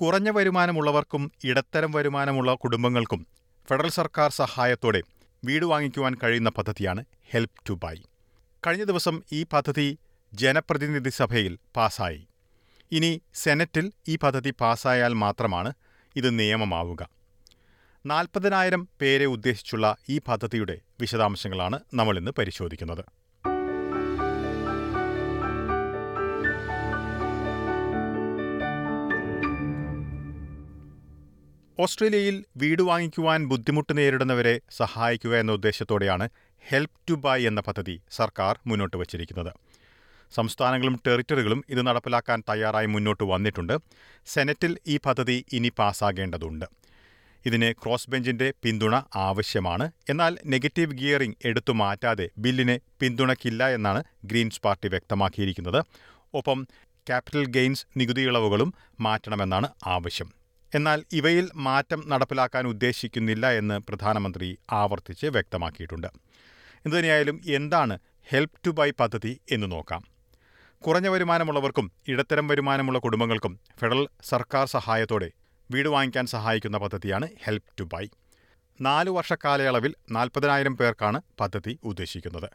കുറഞ്ഞ വരുമാനമുള്ളവർക്കും ഇടത്തരം വരുമാനമുള്ള കുടുംബങ്ങൾക്കും ഫെഡറൽ സർക്കാർ സഹായത്തോടെ വീട് വാങ്ങിക്കുവാൻ കഴിയുന്ന പദ്ധതിയാണ് ഹെൽപ് ടു ബൈ കഴിഞ്ഞ ദിവസം ഈ പദ്ധതി ജനപ്രതിനിധി സഭയിൽ പാസായി. ഇനി സെനറ്റിൽ ഈ പദ്ധതി പാസായാൽ മാത്രമാണ് ഇത് നിയമമാവുക. നാൽപ്പതിനായിരം പേരെ ഉദ്ദേശിച്ചുള്ള ഈ പദ്ധതിയുടെ വിശദാംശങ്ങളാണ് നമ്മളിന്ന് പരിശോധിക്കുന്നത്. ഓസ്ട്രേലിയയിൽ വീട് വാങ്ങിക്കുവാൻ ബുദ്ധിമുട്ട് നേരിടുന്നവരെ സഹായിക്കുക എന്ന ഉദ്ദേശത്തോടെയാണ് ഹെൽപ് ടു ബൈ എന്ന പദ്ധതി സർക്കാർ മുന്നോട്ട് വച്ചിരിക്കുന്നത്. സംസ്ഥാനങ്ങളും ടെറിറ്ററികളും ഇത് നടപ്പിലാക്കാൻ തയ്യാറായി മുന്നോട്ട് വന്നിട്ടുണ്ട്. സെനറ്റിൽ ഈ പദ്ധതി ഇനി പാസ്സാകേണ്ടതുണ്ട് ഇതിന് ക്രോസ് ബെഞ്ചിന്റെ പിന്തുണ ആവശ്യമാണ്. എന്നാൽ നെഗറ്റീവ് ഗിയറിംഗ് എടുത്തു മാറ്റാതെ ബില്ലിനെ പിന്തുണയ്ക്കില്ല എന്നാണ് ഗ്രീൻസ് പാർട്ടി വ്യക്തമാക്കിയിരിക്കുന്നത്. ഒപ്പം ക്യാപിറ്റൽ ഗെയിൻസ് നികുതി ഇളവുകളും മാറ്റണമെന്നാണ് ആവശ്യം. എന്നാൽ ഇവയിൽ മാറ്റം നടപ്പിലാക്കാൻ ഉദ്ദേശിക്കുന്നില്ല എന്ന് പ്രധാനമന്ത്രി ആവർത്തിച്ച് വ്യക്തമാക്കിയിട്ടുണ്ട്. എന്തുതന്നെയായാലും എന്താണ് ഹെൽപ് ടു ബൈ പദ്ധതി എന്ന് നോക്കാം. കുറഞ്ഞ വരുമാനമുള്ളവർക്കും ഇടത്തരം വരുമാനമുള്ള കുടുംബങ്ങൾക്കും ഫെഡറൽ സർക്കാർ സഹായത്തോടെ വീട് വാങ്ങിക്കാൻ സഹായിക്കുന്ന പദ്ധതിയാണ് ഹെൽപ് ടു ബൈ നാലു വർഷ കാലയളവിൽ നാൽപ്പതിനായിരം പേർക്കാണ് പദ്ധതി ഉദ്ദേശിക്കുന്നത്.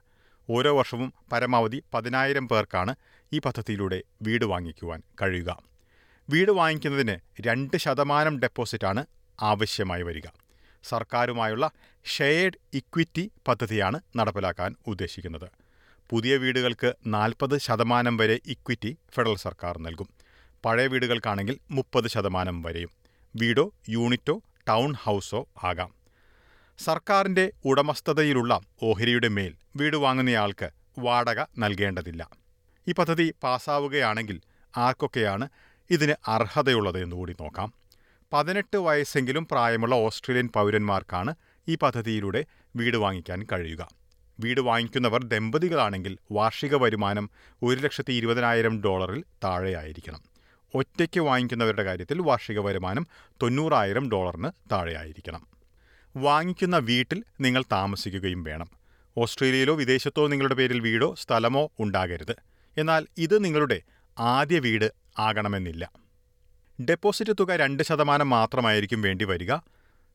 ഓരോ വർഷവും പരമാവധി പതിനായിരം പേർക്കാണ് ഈ പദ്ധതിയിലൂടെ വീട് വാങ്ങിക്കുവാൻ കഴിയുക. വീട് വാങ്ങിക്കുന്നതിന് രണ്ട് ശതമാനം ഡെപ്പോസിറ്റാണ് ആവശ്യമായി വരിക. സർക്കാരുമായുള്ള ഷെയർഡ് ഇക്വിറ്റി പദ്ധതിയാണ് നടപ്പിലാക്കാൻ ഉദ്ദേശിക്കുന്നത്. പുതിയ വീടുകൾക്ക് നാൽപ്പത് ശതമാനം വരെ ഇക്വിറ്റി ഫെഡറൽ സർക്കാർ നൽകും. പഴയ വീടുകൾക്കാണെങ്കിൽ മുപ്പത് ശതമാനം വരെയും. വീടോ യൂണിറ്റോ ടൗൺ ഹൗസോ ആകാം. സർക്കാരിന്റെ ഉടമസ്ഥതയിലുള്ള ഓഹരിയുടെ മേൽ വീട് വാങ്ങുന്നയാൾക്ക് വാടക നൽകേണ്ടതില്ല. ഈ പദ്ധതി പാസ്സാവുകയാണെങ്കിൽ ആർക്കൊക്കെയാണ് ഇതിന് അർഹതയുള്ളത് എന്നുകൂടി നോക്കാം. പതിനെട്ട് വയസ്സെങ്കിലും പ്രായമുള്ള ഓസ്ട്രേലിയൻ പൗരന്മാർക്കാണ് ഈ പദ്ധതിയിലൂടെ വീട് വാങ്ങിക്കാൻ കഴിയുക. വീട് വാങ്ങിക്കുന്നവർ ദമ്പതികളാണെങ്കിൽ വാർഷിക വരുമാനം ഒരു ലക്ഷത്തി ഇരുപതിനായിരം ഡോളറിൽ താഴെയായിരിക്കണം. ഒറ്റയ്ക്ക് വാങ്ങിക്കുന്നവരുടെ കാര്യത്തിൽ വാർഷിക വരുമാനം തൊണ്ണൂറായിരം ഡോളറിന് താഴെയായിരിക്കണം. വാങ്ങിക്കുന്ന വീട്ടിൽ നിങ്ങൾ താമസിക്കുകയും വേണം. ഓസ്ട്രേലിയയിലോ വിദേശത്തോ നിങ്ങളുടെ പേരിൽ വീടോ സ്ഥലമോ ഉണ്ടാകരുത്. എന്നാൽ ഇത് നിങ്ങളുടെ ആദ്യ വീട് ആകണമെന്നില്ല. ഡെപ്പോസിറ്റ് തുക രണ്ട് ശതമാനം മാത്രമായിരിക്കും വേണ്ടി വരിക.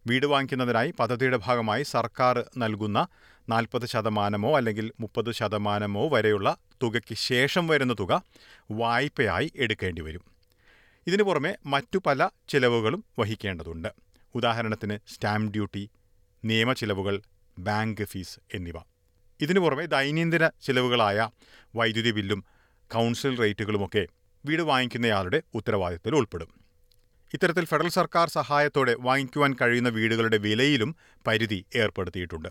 വീട് വാങ്ങിക്കുന്നതിനായി പദ്ധതിയുടെ ഭാഗമായി സർക്കാർ നൽകുന്ന നാൽപ്പത് ശതമാനമോ അല്ലെങ്കിൽ മുപ്പത് ശതമാനമോ വരെയുള്ള തുകയ്ക്ക് ശേഷം വരുന്ന തുക വായ്പയായി എടുക്കേണ്ടി വരും. ഇതിനു പുറമെ മറ്റു പല ചിലവുകളും വഹിക്കേണ്ടതുണ്ട്. ഉദാഹരണത്തിന് സ്റ്റാമ്പ് ഡ്യൂട്ടി നിയമ ചിലവുകൾ ബാങ്ക് ഫീസ് എന്നിവ. ഇതിനു പുറമെ ദൈനംദിന ചിലവുകളായ വൈദ്യുതി ബില്ലും കൗൺസിൽ റേറ്റുകളുമൊക്കെ വീട് വാങ്ങിക്കുന്നയാളുടെ ഉത്തരവാദിത്തത്തിൽ ഉൾപ്പെടും. ഇത്തരത്തിൽ ഫെഡറൽ സർക്കാർ സഹായത്തോടെ വാങ്ങിക്കുവാൻ കഴിയുന്ന വീടുകളുടെ വിലയിലും പരിധി ഏർപ്പെടുത്തിയിട്ടുണ്ട്.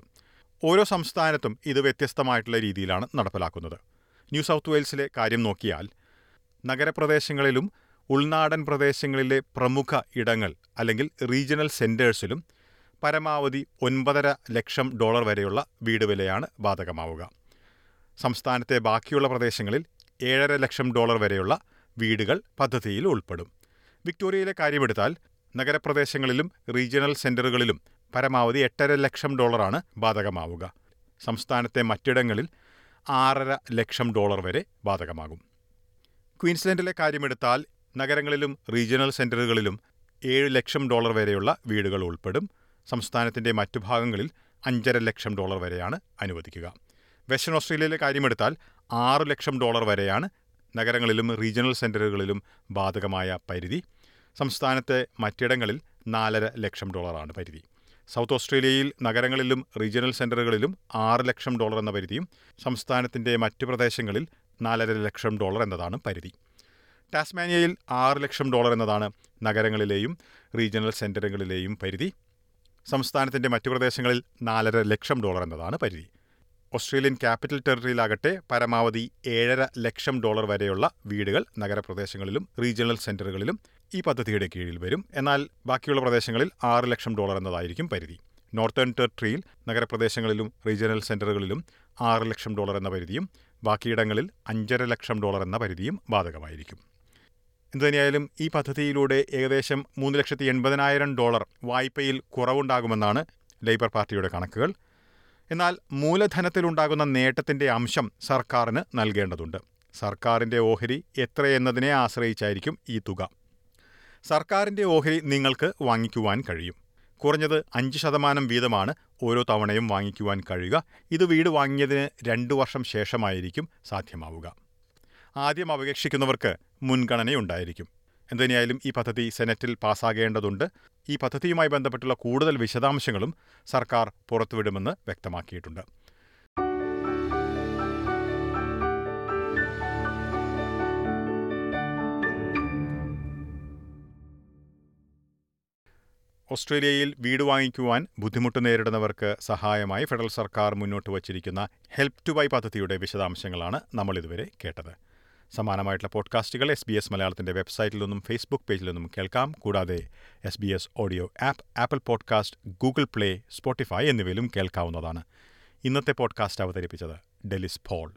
ഓരോ സംസ്ഥാനത്തും ഇത് വ്യത്യസ്തമായിട്ടുള്ള രീതിയിലാണ് നടപ്പിലാക്കുന്നത്. ന്യൂ സൗത്ത് വെയിൽസിലെ കാര്യം നോക്കിയാൽ നഗരപ്രദേശങ്ങളിലും ഉൾനാടൻ പ്രദേശങ്ങളിലെ പ്രമുഖ ഇടങ്ങൾ അല്ലെങ്കിൽ റീജിയണൽ സെന്റേഴ്സിലും പരമാവധി ഒൻപതര ലക്ഷം ഡോളർ വരെയുള്ള വീട് വിലയാണ് ബാധകമാവുക. സംസ്ഥാനത്തെ ബാക്കിയുള്ള പ്രദേശങ്ങളിൽ ഏഴര ലക്ഷം ഡോളർ വരെയുള്ള വീടുകൾ പദ്ധതിയിൽ ഉൾപ്പെടും. വിക്ടോറിയയിലെ കാര്യമെടുത്താൽ നഗരപ്രദേശങ്ങളിലും റീജിയണൽ സെന്ററുകളിലും പരമാവധി എട്ടര ലക്ഷം ഡോളറാണ് ബാധകമാവുക. സംസ്ഥാനത്തെ മറ്റിടങ്ങളിൽ ആറര ലക്ഷം ഡോളർ വരെ ബാധകമാകും. ക്വീൻസ്ലൻഡിലെ കാര്യമെടുത്താൽ നഗരങ്ങളിലും റീജിയണൽ സെന്ററുകളിലും ഏഴ് ലക്ഷം ഡോളർ വരെയുള്ള വീടുകൾ ഉൾപ്പെടും. സംസ്ഥാനത്തിന്റെ മറ്റു ഭാഗങ്ങളിൽ അഞ്ചര ലക്ഷം ഡോളർ വരെയാണ് അനുവദിക്കുക. വെസ്റ്റേൺ ഓസ്ട്രേലിയയിലെ കാര്യമെടുത്താൽ ആറ് ലക്ഷം ഡോളർ വരെയാണ് നഗരങ്ങളിലും റീജിയണൽ സെന്ററുകളിലും ബാധകമായ പരിധി. സംസ്ഥാനത്തെ മറ്റിടങ്ങളിൽ നാലര ലക്ഷം ഡോളറാണ് പരിധി. സൗത്ത് ഓസ്ട്രേലിയയിൽ നഗരങ്ങളിലും റീജിയണൽ സെന്ററുകളിലും ആറ് ലക്ഷം ഡോളർ എന്ന പരിധിയും സംസ്ഥാനത്തിന്റെ മറ്റു പ്രദേശങ്ങളിൽ നാലര ലക്ഷം ഡോളർ എന്നതാണ് പരിധി. ടാസ്മാനിയയിൽ ആറ് ലക്ഷം ഡോളർ എന്നതാണ് നഗരങ്ങളിലെയും റീജിയണൽ സെന്ററുകളിലെയും പരിധി. സംസ്ഥാനത്തിന്റെ മറ്റു പ്രദേശങ്ങളിൽ നാലര ലക്ഷം ഡോളർ എന്നതാണ് പരിധി. ഓസ്ട്രേലിയൻ ക്യാപിറ്റൽ ടെറിട്ടറിയിലാകട്ടെ പരമാവധി ഏഴര ലക്ഷം ഡോളർ വരെയുള്ള വീടുകൾ നഗരപ്രദേശങ്ങളിലും റീജിയണൽ സെന്ററുകളിലും ഈ പദ്ധതിയുടെ കീഴിൽ വരും. എന്നാൽ ബാക്കിയുള്ള പ്രദേശങ്ങളിൽ ആറ് ലക്ഷം ഡോളർ എന്നതായിരിക്കും പരിധി. നോർത്തേൺ ടെറിട്ടറിയിൽ നഗരപ്രദേശങ്ങളിലും റീജിയണൽ സെന്ററുകളിലും ആറ് ലക്ഷം ഡോളർ എന്ന പരിധിയും ബാക്കിയിടങ്ങളിൽ അഞ്ചര ലക്ഷം ഡോളർ എന്ന പരിധിയും ബാധകമായിരിക്കും. എന്തുതന്നെയായാലും ഈ പദ്ധതിയിലൂടെ ഏകദേശം മൂന്ന് ലക്ഷത്തി എൺപതിനായിരം ഡോളർ വായ്പയിൽ കുറവുണ്ടാകുമെന്നാണ് ലേബർ പാർട്ടിയുടെ കണക്കുകൾ. എന്നാൽ മൂലധനത്തിലുണ്ടാകുന്ന നേട്ടത്തിന്റെ അംശം സർക്കാരിന് നൽകേണ്ടതുണ്ട്. സർക്കാരിന്റെ ഓഹരി എത്രയെന്നതിനെ ആശ്രയിച്ചായിരിക്കും ഈ തുക. സർക്കാരിന്റെ ഓഹരി നിങ്ങൾക്ക് വാങ്ങിക്കുവാൻ കഴിയും. കുറഞ്ഞത് അഞ്ച് ശതമാനം വീതമാണ് ഓരോ തവണയും വാങ്ങിക്കുവാൻ കഴിയുക. ഇത് വീട് വാങ്ങിയതിന് രണ്ടു വർഷം ശേഷമായിരിക്കും സാധ്യമാവുക. ആദ്യം അപേക്ഷിക്കുന്നവർക്ക് മുൻഗണനയുണ്ടായിരിക്കും. എന്തിനായാലും ഈ പദ്ധതി സെനറ്റിൽ പാസ്സാകേണ്ടതുണ്ട്. ഈ പദ്ധതിയുമായി ബന്ധപ്പെട്ടുള്ള കൂടുതൽ വിശദാംശങ്ങളും സർക്കാർ പുറത്തുവിടുമെന്ന് വ്യക്തമാക്കിയിട്ടുണ്ട്. ഓസ്ട്രേലിയയിൽ വീട് വാങ്ങിക്കുവാൻ ബുദ്ധിമുട്ട് നേരിടുന്നവർക്ക് സഹായമായി ഫെഡറൽ സർക്കാർ മുന്നോട്ട് വച്ചിരിക്കുന്ന ഹെൽപ് ടു ബൈ പദ്ധതിയുടെ വിശദാംശങ്ങളാണ് നമ്മൾ ഇതുവരെ കേട്ടത്. സമാനമായിട്ടുള്ള പോഡ്കാസ്റ്റുകൾ എസ് ബി എസ് മലയാളത്തിന്റെ വെബ്സൈറ്റിൽ നിന്നും ഫേസ്ബുക്ക് പേജിൽ നിന്നും കേൾക്കാം. കൂടാതെ S B S audio app Apple podcast Google Play Spotify എന്നിവയിലും കേൾക്കാവുന്നതാണ്. ഇന്നത്തെ പോഡ്കാസ്റ്റ് അവതരിപ്പിച്ചത് ഡെലിസ് പോൾ.